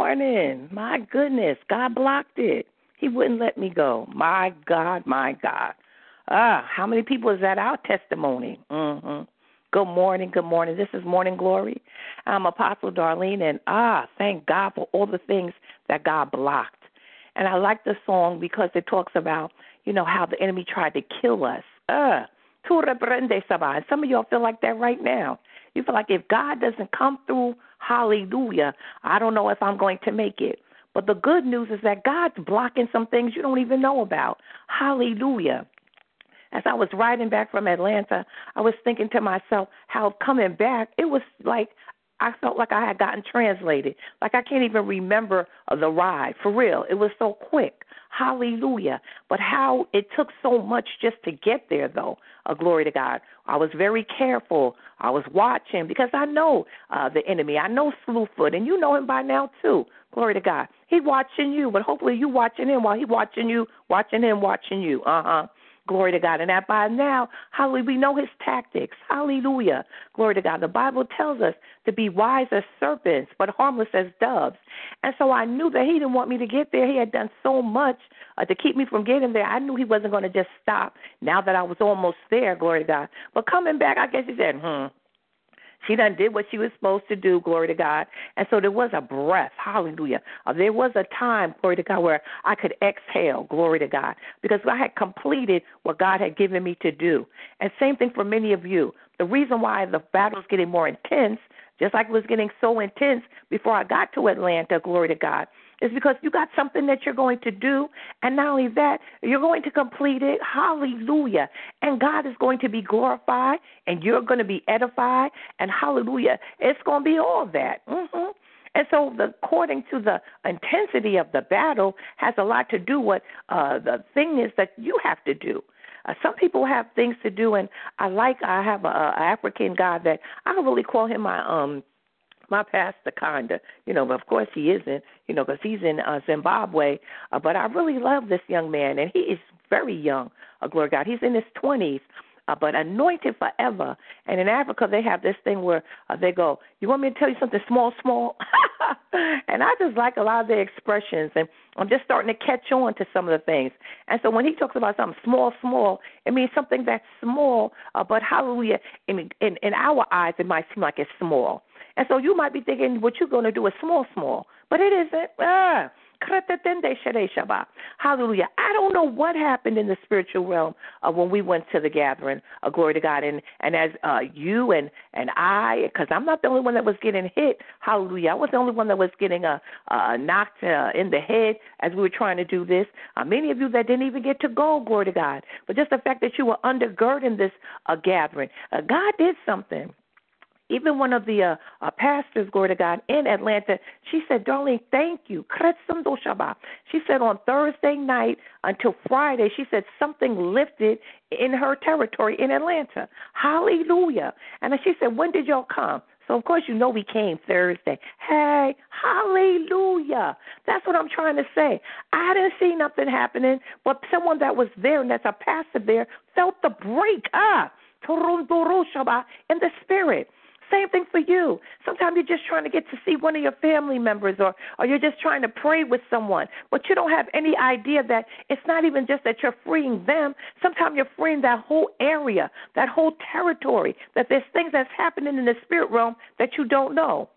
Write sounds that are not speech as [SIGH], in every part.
Morning. My goodness, God blocked it. He wouldn't let me go. My God, my God. Ah, how many people is that our testimony? Mm-hmm. Good morning, good morning. This is Morning Glory. I'm Apostle Darlene, and ah, thank God for all the things that God blocked. And I like the song because it talks about, you know, how the enemy tried to kill us. Uh, and some of y'all feel like that right now. You feel like if God doesn't come through, hallelujah, I don't know if I'm going to make it. But the good news is that God's blocking some things you don't even know about. Hallelujah. As I was riding back from Atlanta, I was thinking to myself how coming back, it was like I felt like I had gotten translated. Like I can't even remember the ride. For real. It was so quick. Hallelujah. But how it took so much just to get there, though. Uh, glory to God. I was very careful. I was watching because I know uh, the enemy. I know Slewfoot, and you know him by now, too. Glory to God. He's watching you, but hopefully you watching him while he watching you, watching him, watching you. Uh huh. Glory to God. And that by now, hallelujah, we know his tactics. Hallelujah. Glory to God. The Bible tells us to be wise as serpents, but harmless as doves. And so I knew that he didn't want me to get there. He had done so much uh, to keep me from getting there. I knew he wasn't going to just stop now that I was almost there. Glory to God. But coming back, I guess he said, hmm, she done did what she was supposed to do, glory to God. And so there was a breath, hallelujah. Uh, there was a time, glory to God, where I could exhale, glory to God, because I had completed what God had given me to do. And same thing for many of you. The reason why the battle is getting more intense, just like it was getting so intense before I got to Atlanta, glory to God, is because you got something that you're going to do. And not only that, you're going to complete it. Hallelujah. And God is going to be glorified and you're going to be edified. And hallelujah. It's going to be all that. Mm-hmm. And so, the, according to the intensity of the battle, has a lot to do with uh, the thing is that you have to do. Uh, some people have things to do, and I like. I have a, a African guy that I really call him my um my pastor, kinda, you know. But of course he isn't, you know, because he's in uh, Zimbabwe. Uh, but I really love this young man, and he is very young. Uh, glory God, he's in his twenties. Uh, but anointed forever. And in Africa, they have this thing where uh, they go, "You want me to tell you something small, small?" [LAUGHS] and I just like a lot of their expressions, and I'm just starting to catch on to some of the things. And so when he talks about something small, small, it means something that's small, uh, but hallelujah, in, in in our eyes, it might seem like it's small. And so you might be thinking what you're going to do is small, small, but it isn't. Ah. Hallelujah. I don't know what happened in the spiritual realm uh, when we went to the gathering. Uh, glory to God. And and as uh, you and and I, because I'm not the only one that was getting hit. Hallelujah. I was the only one that was getting uh, uh, knocked uh, in the head as we were trying to do this. Uh, many of you that didn't even get to go. Glory to God. But just the fact that you were undergirding this uh, gathering, uh, God did something even one of the uh, uh, pastors, glory to God, in Atlanta, she said, Darlene, thank you. She said on Thursday night until Friday, she said something lifted in her territory in Atlanta. Hallelujah. And she said, when did y'all come? So of course you know we came Thursday. Hey, hallelujah. That's what I'm trying to say. I didn't see nothing happening, but someone that was there and that's a pastor there felt the break ah in the spirit. Same thing for you. Sometimes you're just trying to get to see one of your family members or, or you're just trying to pray with someone, but you don't have any idea that it's not even just that you're freeing them. Sometimes you're freeing that whole area, that whole territory, that there's things that's happening in the spirit realm that you don't know.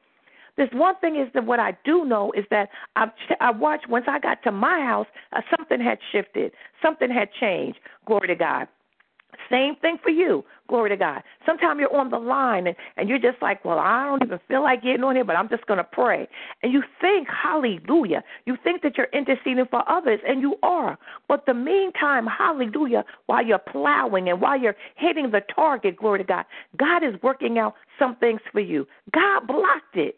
This one thing is that what I do know is that I've, I watched once I got to my house, uh, something had shifted, something had changed. Glory to God. Same thing for you. Glory to God. Sometimes you're on the line and, and you're just like, well, I don't even feel like getting on here, but I'm just going to pray. And you think, hallelujah. You think that you're interceding for others, and you are. But the meantime, hallelujah, while you're plowing and while you're hitting the target, glory to God, God is working out some things for you. God blocked it.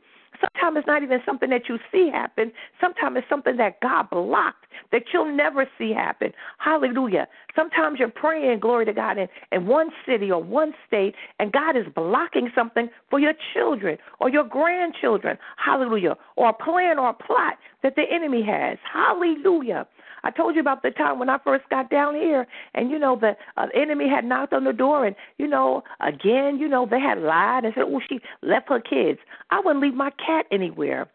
Sometimes it's not even something that you see happen. Sometimes it's something that God blocked that you'll never see happen. Hallelujah. Sometimes you're praying, glory to God, in, in one city or one state, and God is blocking something for your children or your grandchildren. Hallelujah. Or a plan or a plot that the enemy has. Hallelujah. I told you about the time when I first got down here, and you know the uh, enemy had knocked on the door, and you know again, you know they had lied and said, "Oh, she left her kids." I wouldn't leave my cat anywhere.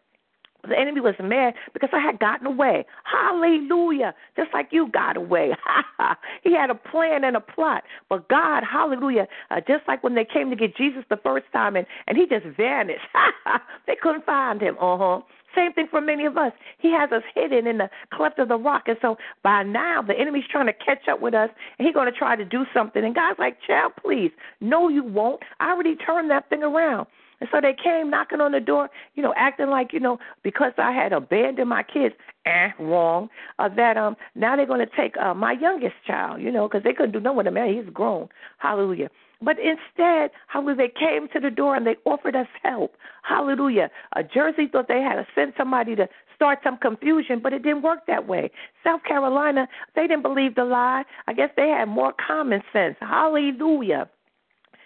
The enemy was mad because I had gotten away. Hallelujah. Just like you got away. [LAUGHS] he had a plan and a plot. But God, hallelujah, uh, just like when they came to get Jesus the first time and, and he just vanished. [LAUGHS] they couldn't find him. Uh huh. Same thing for many of us. He has us hidden in the cleft of the rock. And so by now, the enemy's trying to catch up with us, and he's going to try to do something. And God's like, child, please. No, you won't. I already turned that thing around. And so they came knocking on the door, you know, acting like, you know, because I had abandoned my kids, eh, wrong, uh, that um now they're going to take uh, my youngest child, you know, because they couldn't do nothing with him. Man, he's grown. Hallelujah. But instead, hallelujah, they came to the door and they offered us help. Hallelujah. Uh, Jersey thought they had to send somebody to start some confusion, but it didn't work that way. South Carolina, they didn't believe the lie. I guess they had more common sense. Hallelujah.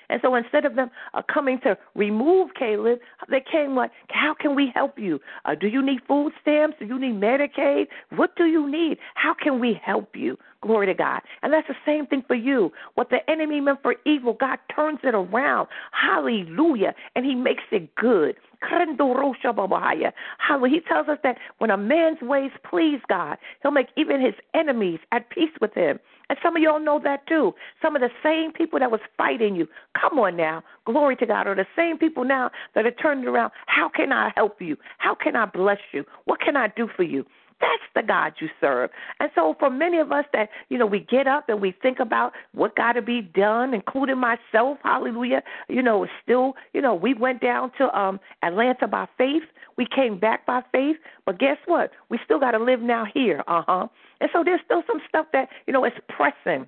And so instead of them uh, coming to remove Caleb, they came like, how can we help you? Uh, do you need food stamps? Do you need Medicaid? What do you need? How can we help you? Glory to God. And that's the same thing for you. What the enemy meant for evil, God turns it around. Hallelujah. And he makes it good. Hallelujah. He tells us that when a man's ways please God, he'll make even his enemies at peace with him. And some of y'all know that too. Some of the same people that was fighting you, come on now, glory to God, are the same people now that are turning around. How can I help you? How can I bless you? What can I do for you? That's the God you serve. And so for many of us that, you know, we get up and we think about what got to be done, including myself, hallelujah, you know, still, you know, we went down to um Atlanta by faith. We came back by faith. But guess what? We still got to live now here. Uh-huh. And so there's still some stuff that, you know, is pressing.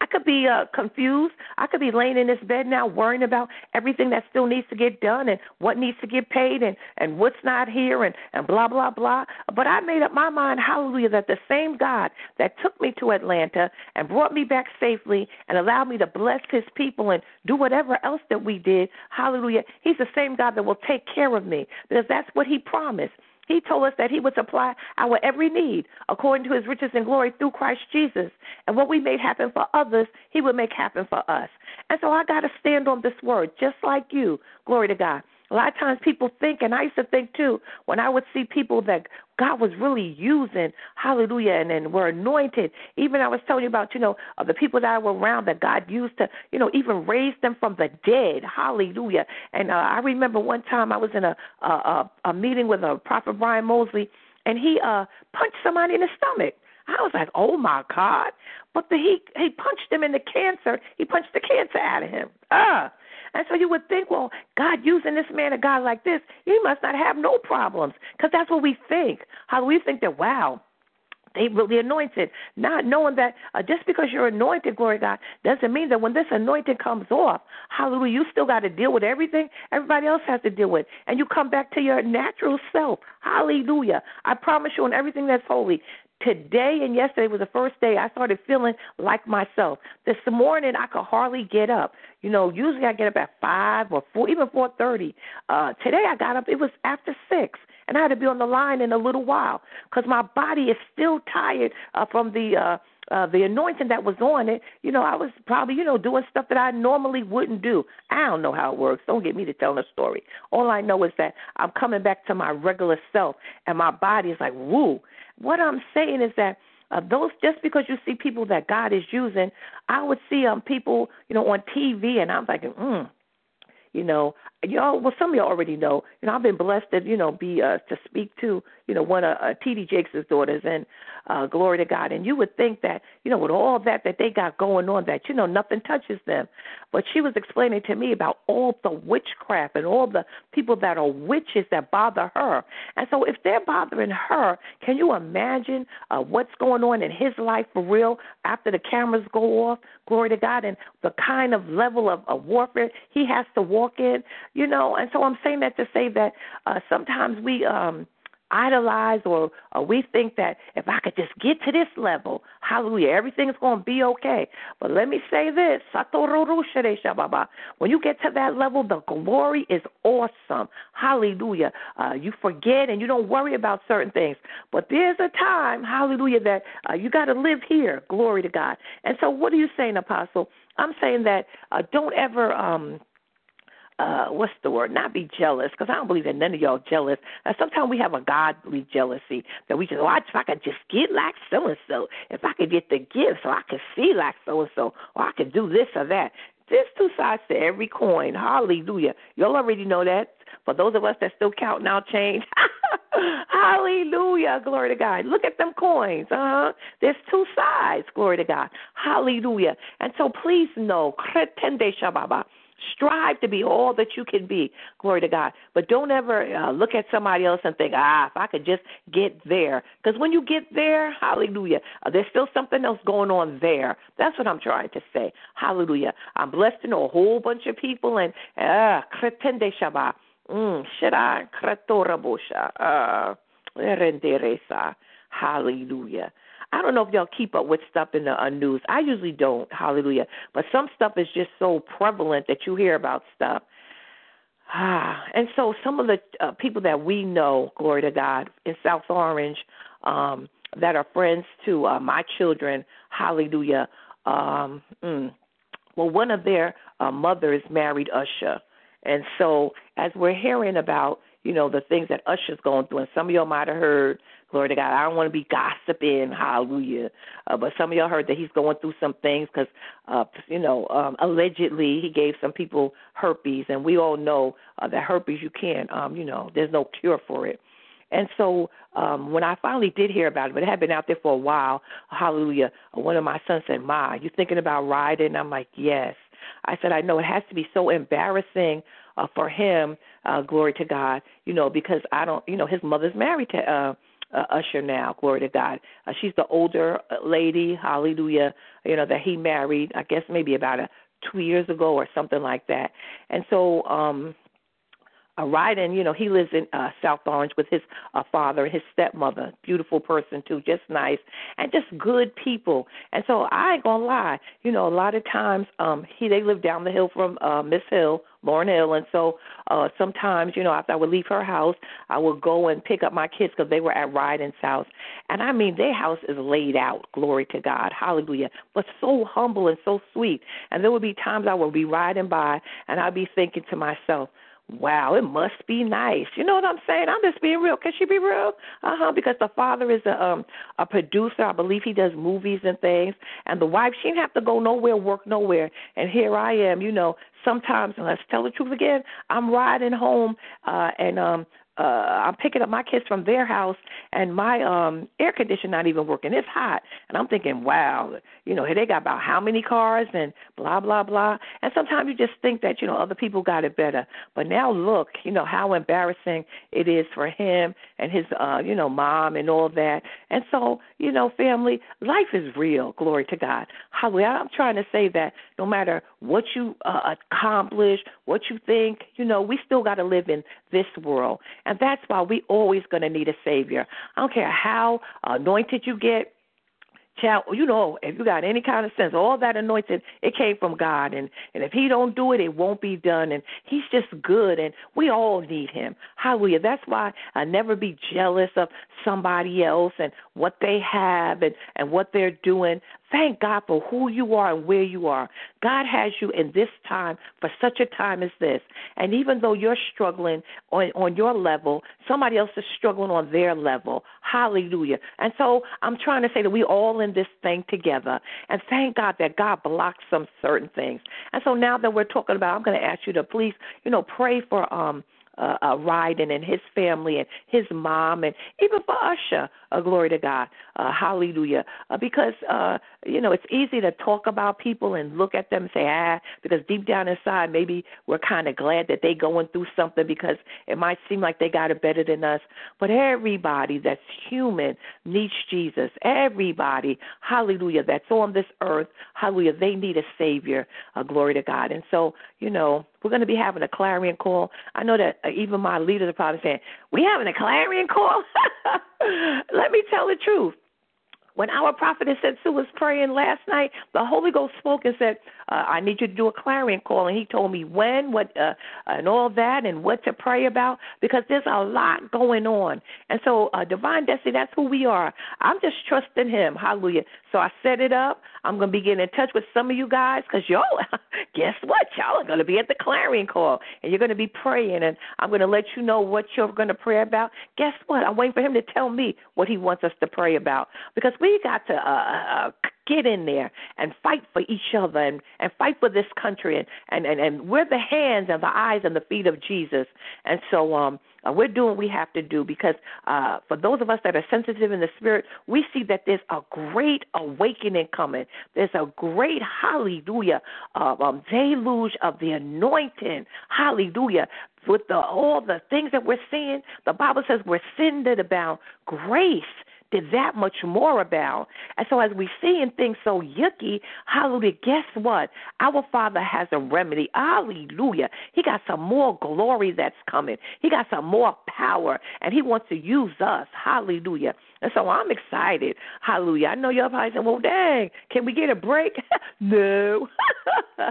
I could be uh, confused. I could be laying in this bed now worrying about everything that still needs to get done and what needs to get paid and and what's not here and and blah blah blah. But I made up my mind, hallelujah, that the same God that took me to Atlanta and brought me back safely and allowed me to bless His people and do whatever else that we did, hallelujah. He's the same God that will take care of me because that's what He promised. He told us that He would supply our every need according to His riches and glory through Christ Jesus. And what we made happen for others, He would make happen for us. And so I got to stand on this word, just like you. Glory to God. A lot of times people think, and I used to think too, when I would see people that God was really using, hallelujah, and, and were anointed. Even I was telling you about, you know, of the people that I were around that God used to, you know, even raise them from the dead, hallelujah. And uh, I remember one time I was in a, a, a, a meeting with a prophet Brian Mosley, and he uh punched somebody in the stomach. I was like, oh my God. But the, he he punched him in the cancer. He punched the cancer out of him. Ah. And so you would think, well, God using this man, a guy like this, he must not have no problems, because that's what we think. How do we think that, wow, they really anointed, not knowing that uh, just because you're anointed, glory God, doesn't mean that when this anointing comes off, hallelujah, you still got to deal with everything everybody else has to deal with, and you come back to your natural self. Hallelujah! I promise you, on everything that's holy, Today and yesterday was the first day I started feeling like myself. This morning I could hardly get up. You know, usually I get up at five or four, even four thirty. Uh, today I got up. It was after six, and I had to be on the line in a little while because my body is still tired uh, from the. Uh, uh, the anointing that was on it, you know, I was probably, you know, doing stuff that I normally wouldn't do. I don't know how it works. Don't get me to tell a story. All I know is that I'm coming back to my regular self, and my body is like, woo. What I'm saying is that uh, those just because you see people that God is using, I would see um people, you know, on TV, and I'm like, mm, you know, y'all. Well, some of y'all already know. You know, I've been blessed to, you know, be uh, to speak to, you know, one of uh, T.D. Jakes' daughters, and uh, glory to God. And you would think that, you know, with all that that they got going on, that you know nothing touches them. But she was explaining to me about all the witchcraft and all the people that are witches that bother her. And so, if they're bothering her, can you imagine uh, what's going on in his life for real after the cameras go off? Glory to God, and the kind of level of, of warfare he has to walk in you know. And so I'm saying that to say that uh, sometimes we um idolize or, or we think that if I could just get to this level, hallelujah, everything's going to be okay. But let me say this, when you get to that level, the glory is awesome. Hallelujah. Uh, you forget and you don't worry about certain things. But there's a time, hallelujah, that uh, you got to live here. Glory to God. And so what are you saying, Apostle? I'm saying that uh, don't ever um, uh what's the word? Not be jealous because i don't believe that none of y'all jealous. Uh, sometimes we have a godly jealousy that we just watch if i could just get like so and so if i could get the gift so i could see like so and so or i could do this or that. There's two sides to every coin. Hallelujah. Y'all already know that. For those of us that still counting out change [LAUGHS] hallelujah. Glory to god. Look at them coins uh-huh. There's two sides. Glory to god. Hallelujah. And so please know [LAUGHS] Strive to be all that you can be. Glory to God. But don't ever uh, look at somebody else and think, ah, if I could just get there. Because when you get there, hallelujah, uh, there's still something else going on there. That's what I'm trying to say. Hallelujah. I'm blessed to know a whole bunch of people and ah, kretende shaba. Mm. Uh, Hallelujah. I don't know if y'all keep up with stuff in the uh, news. I usually don't. Hallelujah. But some stuff is just so prevalent that you hear about stuff. Ah, [SIGHS] and so some of the uh, people that we know, glory to God, in South Orange, um, that are friends to uh, my children, hallelujah. Um, mm, well, one of their uh, mothers married Usher, and so as we're hearing about, you know, the things that Usher's going through, and some of y'all might have heard Glory to God. I don't want to be gossiping, hallelujah. Uh, but some of y'all heard that he's going through some things because, uh, you know, um, allegedly he gave some people herpes, and we all know uh, that herpes you can't, um, you know, there's no cure for it. And so um, when I finally did hear about it, but it had been out there for a while, hallelujah, one of my sons said, Ma, you thinking about riding? I'm like, yes. I said, I know it has to be so embarrassing uh, for him, uh, glory to God, you know, because I don't, you know, his mother's married to uh, uh, Usher now. Glory to God. Uh, she's the older uh, lady. Hallelujah. You know that he married. I guess maybe about a two years ago or something like that. And so um uh, Ryden, you know, he lives in uh, South Orange with his uh, father and his stepmother. Beautiful person too, just nice and just good people. And so I ain't gonna lie, you know, a lot of times um he they live down the hill from uh Miss Hill, Lauryn Hill, and so uh sometimes, you know, after I would leave her house, I would go and pick up my kids because they were at Ryden's house. And I mean, their house is laid out, glory to God, hallelujah, but so humble and so sweet. And there would be times I would be riding by and I'd be thinking to myself Wow, it must be nice. You know what I'm saying? I'm just being real. Can she be real? Uh huh. Because the father is a um a producer. I believe he does movies and things. And the wife, she didn't have to go nowhere, work nowhere. And here I am. You know, sometimes, and let's tell the truth again. I'm riding home, uh, and um uh I'm picking up my kids from their house and my um air conditioner not even working. It's hot. And I'm thinking, wow, you know, they got about how many cars and blah blah blah. And sometimes you just think that, you know, other people got it better. But now look, you know, how embarrassing it is for him and his uh, you know, mom and all that. And so, you know, family, life is real, glory to God. Hallelujah. I'm trying to say that no matter what you uh, accomplish, what you think, you know, we still got to live in this world. And that's why we always going to need a Savior. I don't care how anointed you get, child, you know, if you got any kind of sense, all that anointing, it came from God. And, and if He don't do it, it won't be done. And He's just good, and we all need Him. Hallelujah. That's why I never be jealous of somebody else and what they have and, and what they're doing. Thank God for who you are and where you are. God has you in this time for such a time as this. And even though you're struggling on, on your level, somebody else is struggling on their level. Hallelujah. And so I'm trying to say that we all in this thing together. And thank God that God blocks some certain things. And so now that we're talking about, I'm going to ask you to please, you know, pray for um uh, uh, Ryden and his family and his mom and even for Usher. Uh, glory to God. Uh, hallelujah. Uh, because, uh, you know, it's easy to talk about people and look at them and say, ah, because deep down inside, maybe we're kind of glad that they going through something because it might seem like they got it better than us. But everybody that's human needs Jesus. Everybody, hallelujah, that's on this earth, hallelujah, they need a Savior. Uh, glory to God. And so, you know, we're going to be having a clarion call. I know that uh, even my leaders are probably saying, "We having a clarion call." [LAUGHS] Let me tell the truth. When our prophetess Sue was praying last night, the Holy Ghost spoke and said, uh, "I need you to do a clarion call," and He told me when, what, uh, and all that, and what to pray about because there's a lot going on. And so, uh, divine destiny, that's who we are. I'm just trusting Him. Hallelujah. So I set it up. I'm going to be getting in touch with some of you guys because y'all, [LAUGHS] guess what? Y'all are going to be at the clarion call and you're going to be praying, and I'm going to let you know what you're going to pray about. Guess what? I'm waiting for him to tell me what he wants us to pray about because we got to uh, uh, get in there and fight for each other and, and fight for this country and, and, and, and we're the hands and the eyes and the feet of Jesus. And so um uh, we're doing what we have to do because uh, for those of us that are sensitive in the spirit, we see that there's a great awakening coming. There's a great hallelujah uh, um, deluge of the anointing. Hallelujah. With the, all the things that we're seeing, the Bible says we're that abound. Grace did that much more about. And so as we see seeing things so yucky, hallelujah, guess what? Our Father has a remedy. Hallelujah. He got some more glory that's coming. He got some more power, and he wants to use us. Hallelujah. And so I'm excited. Hallelujah. I know you're probably saying, well, dang, can we get a break? [LAUGHS] no. [LAUGHS]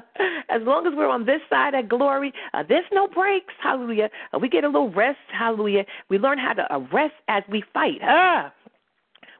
as long as we're on this side of glory, uh, there's no breaks. Hallelujah. Uh, we get a little rest. Hallelujah. We learn how to uh, rest as we fight. Ah,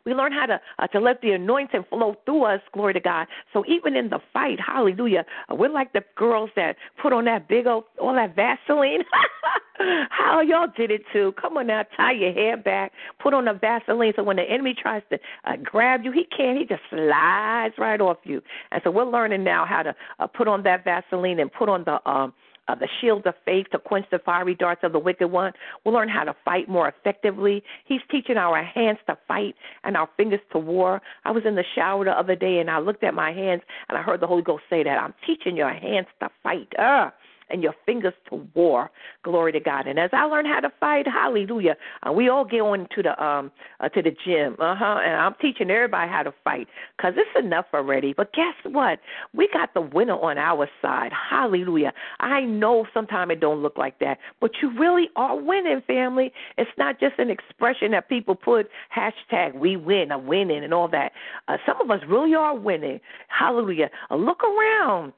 we learn how to uh, to let the anointing flow through us. Glory to God. So even in the fight, Hallelujah, uh, we're like the girls that put on that big old all that Vaseline. [LAUGHS] How y'all did it too? Come on now, tie your hair back, put on the Vaseline, so when the enemy tries to uh, grab you, he can't. He just slides right off you. And so we're learning now how to uh, put on that Vaseline and put on the um uh, the shield of faith to quench the fiery darts of the wicked one. We'll learn how to fight more effectively. He's teaching our hands to fight and our fingers to war. I was in the shower the other day and I looked at my hands and I heard the Holy Ghost say that I'm teaching your hands to fight. Uh, and your fingers to war. Glory to God. And as I learn how to fight, hallelujah. Uh, we all get on to the um uh, to the gym, uh huh. And I'm teaching everybody how to fight because it's enough already. But guess what? We got the winner on our side. Hallelujah. I know sometimes it don't look like that, but you really are winning, family. It's not just an expression that people put hashtag we win, a winning, and all that. Uh, some of us really are winning. Hallelujah. Uh, look around.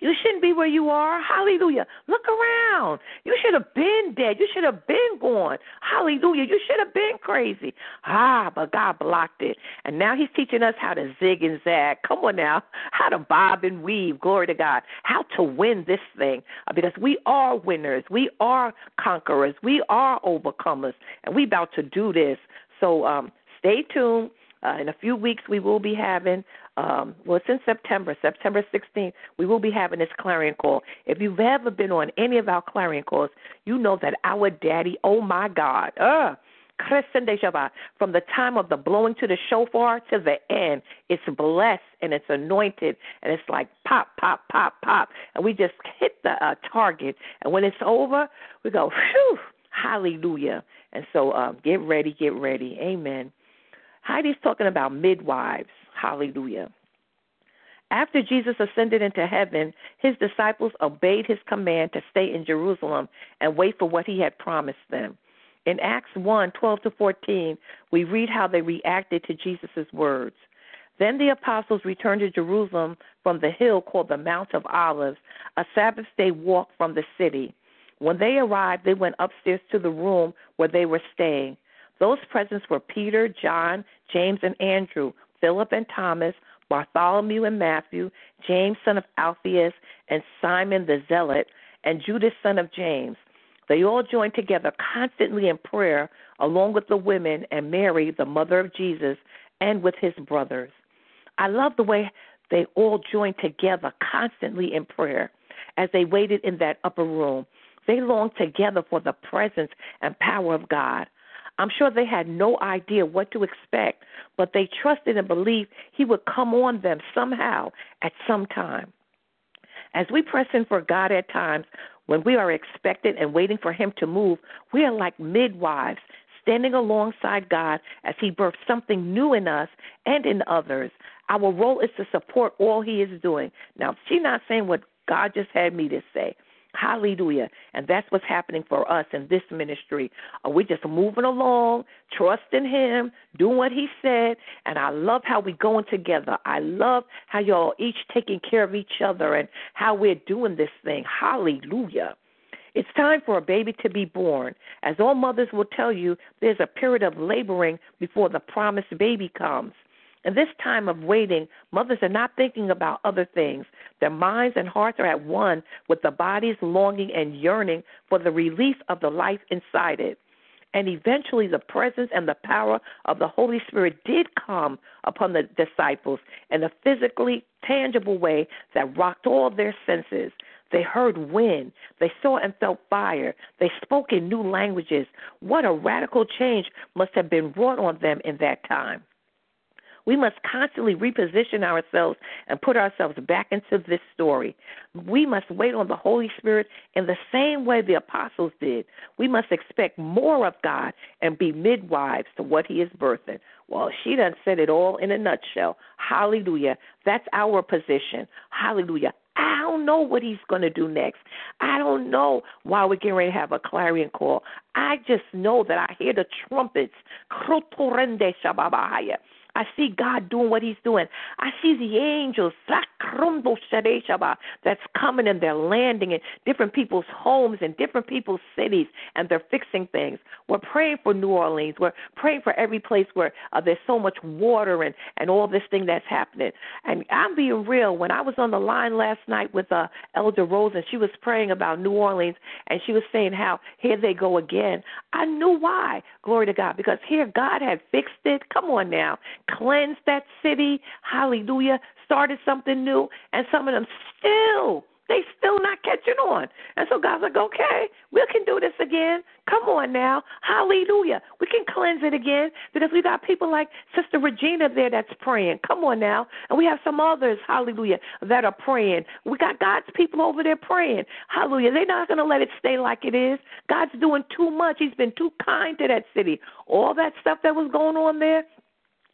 You shouldn't be where you are. Hallelujah. Look around. You should have been dead. You should have been gone. Hallelujah. You should have been crazy. Ah, but God blocked it. And now He's teaching us how to zig and zag. Come on now. [LAUGHS] How to bob and weave. Glory to God. How to win this thing. Uh, because we are winners. We are conquerors. We are overcomers. And we about to do this. So um, stay tuned. Uh, in a few weeks, we will be having um, well, since September, September 16th, we will be having this clarion call. If you've ever been on any of our clarion calls, you know that our daddy, oh my God, uh, from the time of the blowing to the shofar to the end, it's blessed and it's anointed, and it's like pop, pop, pop, pop, and we just hit the uh, target. And when it's over, we go, whew, hallelujah. And so um, get ready, get ready. Amen. Heidi's talking about midwives. Hallelujah. After Jesus ascended into heaven, his disciples obeyed his command to stay in Jerusalem and wait for what he had promised them. In Acts 1 12 to 14, we read how they reacted to Jesus' words. Then the apostles returned to Jerusalem from the hill called the Mount of Olives, a Sabbath day walk from the city. When they arrived, they went upstairs to the room where they were staying. Those present were Peter, John, James, and Andrew, Philip and Thomas, Bartholomew and Matthew, James son of Alphaeus, and Simon the Zealot, and Judas son of James. They all joined together constantly in prayer, along with the women and Mary, the mother of Jesus, and with his brothers. I love the way they all joined together constantly in prayer as they waited in that upper room. They longed together for the presence and power of God. I'm sure they had no idea what to expect, but they trusted and believed He would come on them somehow at some time. As we press in for God at times, when we are expectant and waiting for Him to move, we are like midwives standing alongside God as He births something new in us and in others. Our role is to support all He is doing. Now, she's not saying what God just had me to say. Hallelujah. And that's what's happening for us in this ministry. Uh, we're we just moving along, trusting Him, doing what He said? And I love how we're going together. I love how y'all each taking care of each other and how we're doing this thing. Hallelujah. It's time for a baby to be born. As all mothers will tell you, there's a period of laboring before the promised baby comes. In this time of waiting, mothers are not thinking about other things. Their minds and hearts are at one with the body's longing and yearning for the release of the life inside it. And eventually, the presence and the power of the Holy Spirit did come upon the disciples in a physically tangible way that rocked all their senses. They heard wind. They saw and felt fire. They spoke in new languages. What a radical change must have been wrought on them in that time. We must constantly reposition ourselves and put ourselves back into this story. We must wait on the Holy Spirit in the same way the apostles did. We must expect more of God and be midwives to what He is birthing. Well, she done said it all in a nutshell. Hallelujah. That's our position. Hallelujah. I don't know what he's going to do next. I don't know why we're getting ready to have a clarion call. I just know that I hear the trumpets. I see God doing what He's doing. I see the angels that's coming and they're landing in different people's homes and different people's cities and they're fixing things. We're praying for New Orleans. We're praying for every place where uh, there's so much water and and all this thing that's happening. And I'm being real. When I was on the line last night with uh, Elder Rose and she was praying about New Orleans and she was saying how here they go again. I knew why. Glory to God because here God had fixed it. Come on now cleansed that city. Hallelujah. Started something new. And some of them still, they still not catching on. And so God's like, okay, we can do this again. Come on now. Hallelujah. We can cleanse it again because we got people like Sister Regina there that's praying. Come on now. And we have some others, hallelujah, that are praying. We got God's people over there praying. Hallelujah. They're not going to let it stay like it is. God's doing too much. He's been too kind to that city. All that stuff that was going on there,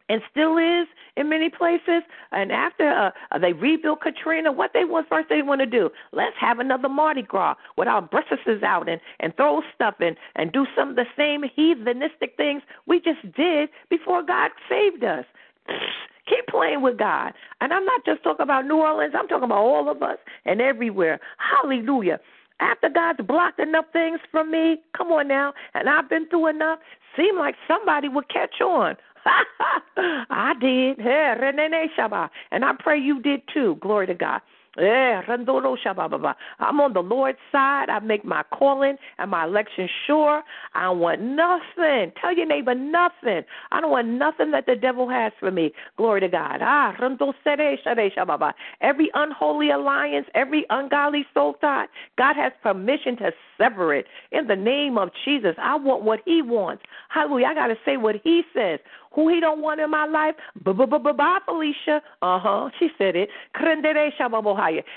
and still is in many places. And after uh, uh, they rebuilt Katrina, what they want first they want to do? Let's have another Mardi Gras with our breasts out and and throw stuff in and do some of the same heathenistic things we just did before God saved us. [SNIFFS] Keep playing with God. And I'm not just talking about New Orleans, I'm talking about all of us and everywhere. Hallelujah. After God's blocked enough things from me, come on now, and I've been through enough, seem like somebody would catch on. [LAUGHS] I did. And I pray you did too. Glory to God. I'm on the Lord's side. I make my calling and my election sure. I want nothing. Tell your neighbor nothing. I don't want nothing that the devil has for me. Glory to God. Ah, every unholy alliance, every ungodly soul tie, God has permission to sever it in the name of Jesus. I want what He wants. Hallelujah. I got to say what He says who he don't want in my life. Bye, Felicia. Uh huh. She said it.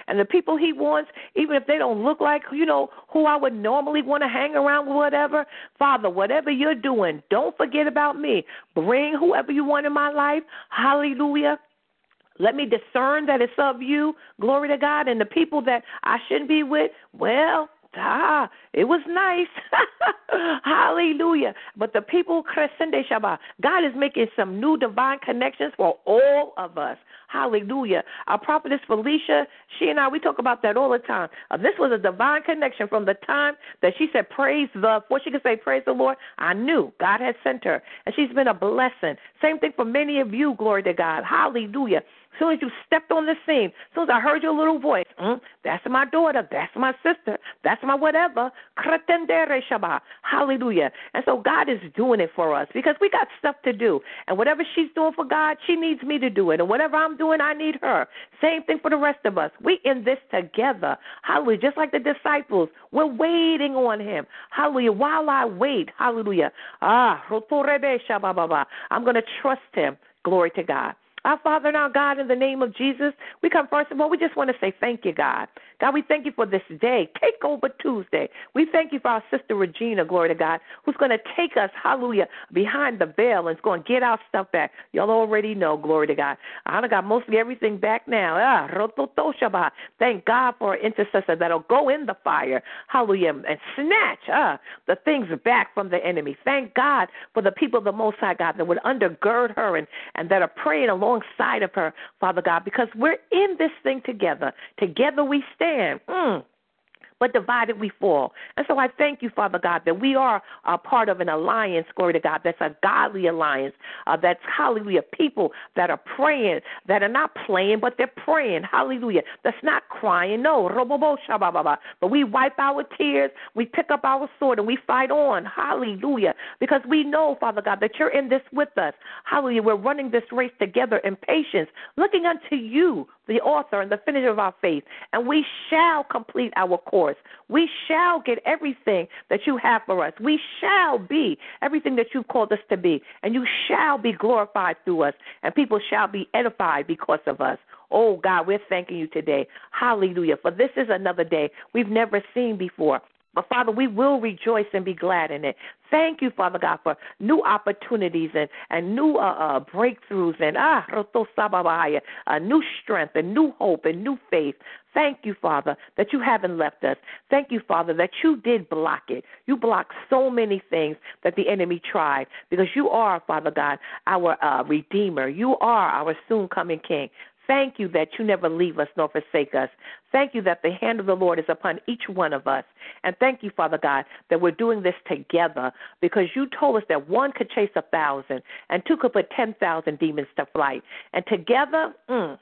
And the people he wants, even if they don't look like you know who I would normally want to hang around with, whatever. Father, whatever you're doing, don't forget about me. Bring whoever you want in my life. Hallelujah. Let me discern that it's of you. Glory to God. And the people that I shouldn't be with, well, Ah, it was nice. [LAUGHS] Hallelujah. But the people, Crescende Shabbat, God is making some new divine connections for all of us. Hallelujah. Our prophetess Felicia, she and I, we talk about that all the time. Uh, this was a divine connection from the time that she said, Praise the, before she could say, Praise the Lord, I knew God had sent her. And she's been a blessing. Same thing for many of you, glory to God. Hallelujah. As soon as you stepped on the scene, as soon as I heard your little voice, mm, that's my daughter, that's my sister, that's my whatever. Hallelujah. And so God is doing it for us because we got stuff to do. And whatever she's doing for God, she needs me to do it. And whatever I'm doing, I need her. Same thing for the rest of us. We in this together. Hallelujah. Just like the disciples, we're waiting on him. Hallelujah. While I wait, hallelujah. Ah, I'm going to trust him. Glory to God. Our Father and our God, in the name of Jesus, we come first of all, we just want to say thank you, God. God, we thank you for this day, Take Over Tuesday. We thank you for our sister Regina, glory to God, who's going to take us, hallelujah, behind the veil and is going to get our stuff back. Y'all already know, glory to God. I got mostly everything back now. Ah, thank God for an intercessor that'll go in the fire, hallelujah, and snatch uh, the things back from the enemy. Thank God for the people of the Most High God that would undergird her and, and that are praying alongside of her, Father God, because we're in this thing together. Together we stand stand. Mm but divided we fall. And so I thank you, Father God, that we are a part of an alliance, glory to God, that's a godly alliance, uh, that's, hallelujah, people that are praying, that are not playing, but they're praying, hallelujah, that's not crying, no, but we wipe our tears, we pick up our sword, and we fight on, hallelujah, because we know, Father God, that you're in this with us, hallelujah, we're running this race together in patience, looking unto you, the author and the finisher of our faith, and we shall complete our course. We shall get everything that you have for us. We shall be everything that you've called us to be, and you shall be glorified through us, and people shall be edified because of us. Oh God, we're thanking you today. Hallelujah. For this is another day we've never seen before. But Father, we will rejoice and be glad in it. Thank you, Father God, for new opportunities and, and new uh, uh, breakthroughs and ah, a new strength and new hope and new faith. Thank you, Father, that you haven't left us. Thank you, Father, that you did block it. You blocked so many things that the enemy tried because you are, Father God, our uh, Redeemer. You are our soon coming King. Thank you that you never leave us nor forsake us. Thank you that the hand of the Lord is upon each one of us. And thank you, Father God, that we're doing this together because you told us that one could chase a thousand and two could put 10,000 demons to flight. And together, mm,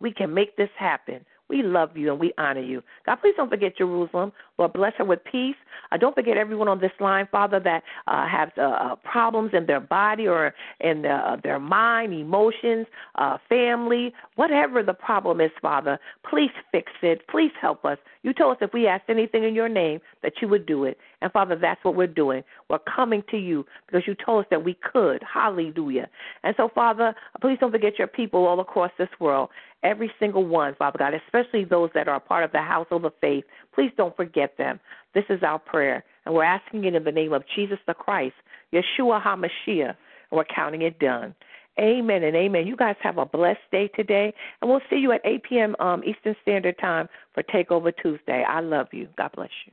we can make this happen. We love you and we honor you. God, please don't forget Jerusalem. Lord, bless her with peace. Uh, don't forget everyone on this line, Father, that uh, have uh, uh problems in their body or in the, uh, their mind, emotions, uh, family, whatever the problem is, Father. Please fix it. Please help us. You told us if we asked anything in your name that you would do it. And Father, that's what we're doing. We're coming to you because you told us that we could. Hallelujah. And so, Father, please don't forget your people all across this world every single one, Father God, especially those that are part of the household of faith. Please don't forget them. This is our prayer, and we're asking it in the name of Jesus the Christ, Yeshua HaMashiach, and we're counting it done. Amen and amen. You guys have a blessed day today, and we'll see you at 8 p.m. Um, Eastern Standard Time for Takeover Tuesday. I love you. God bless you.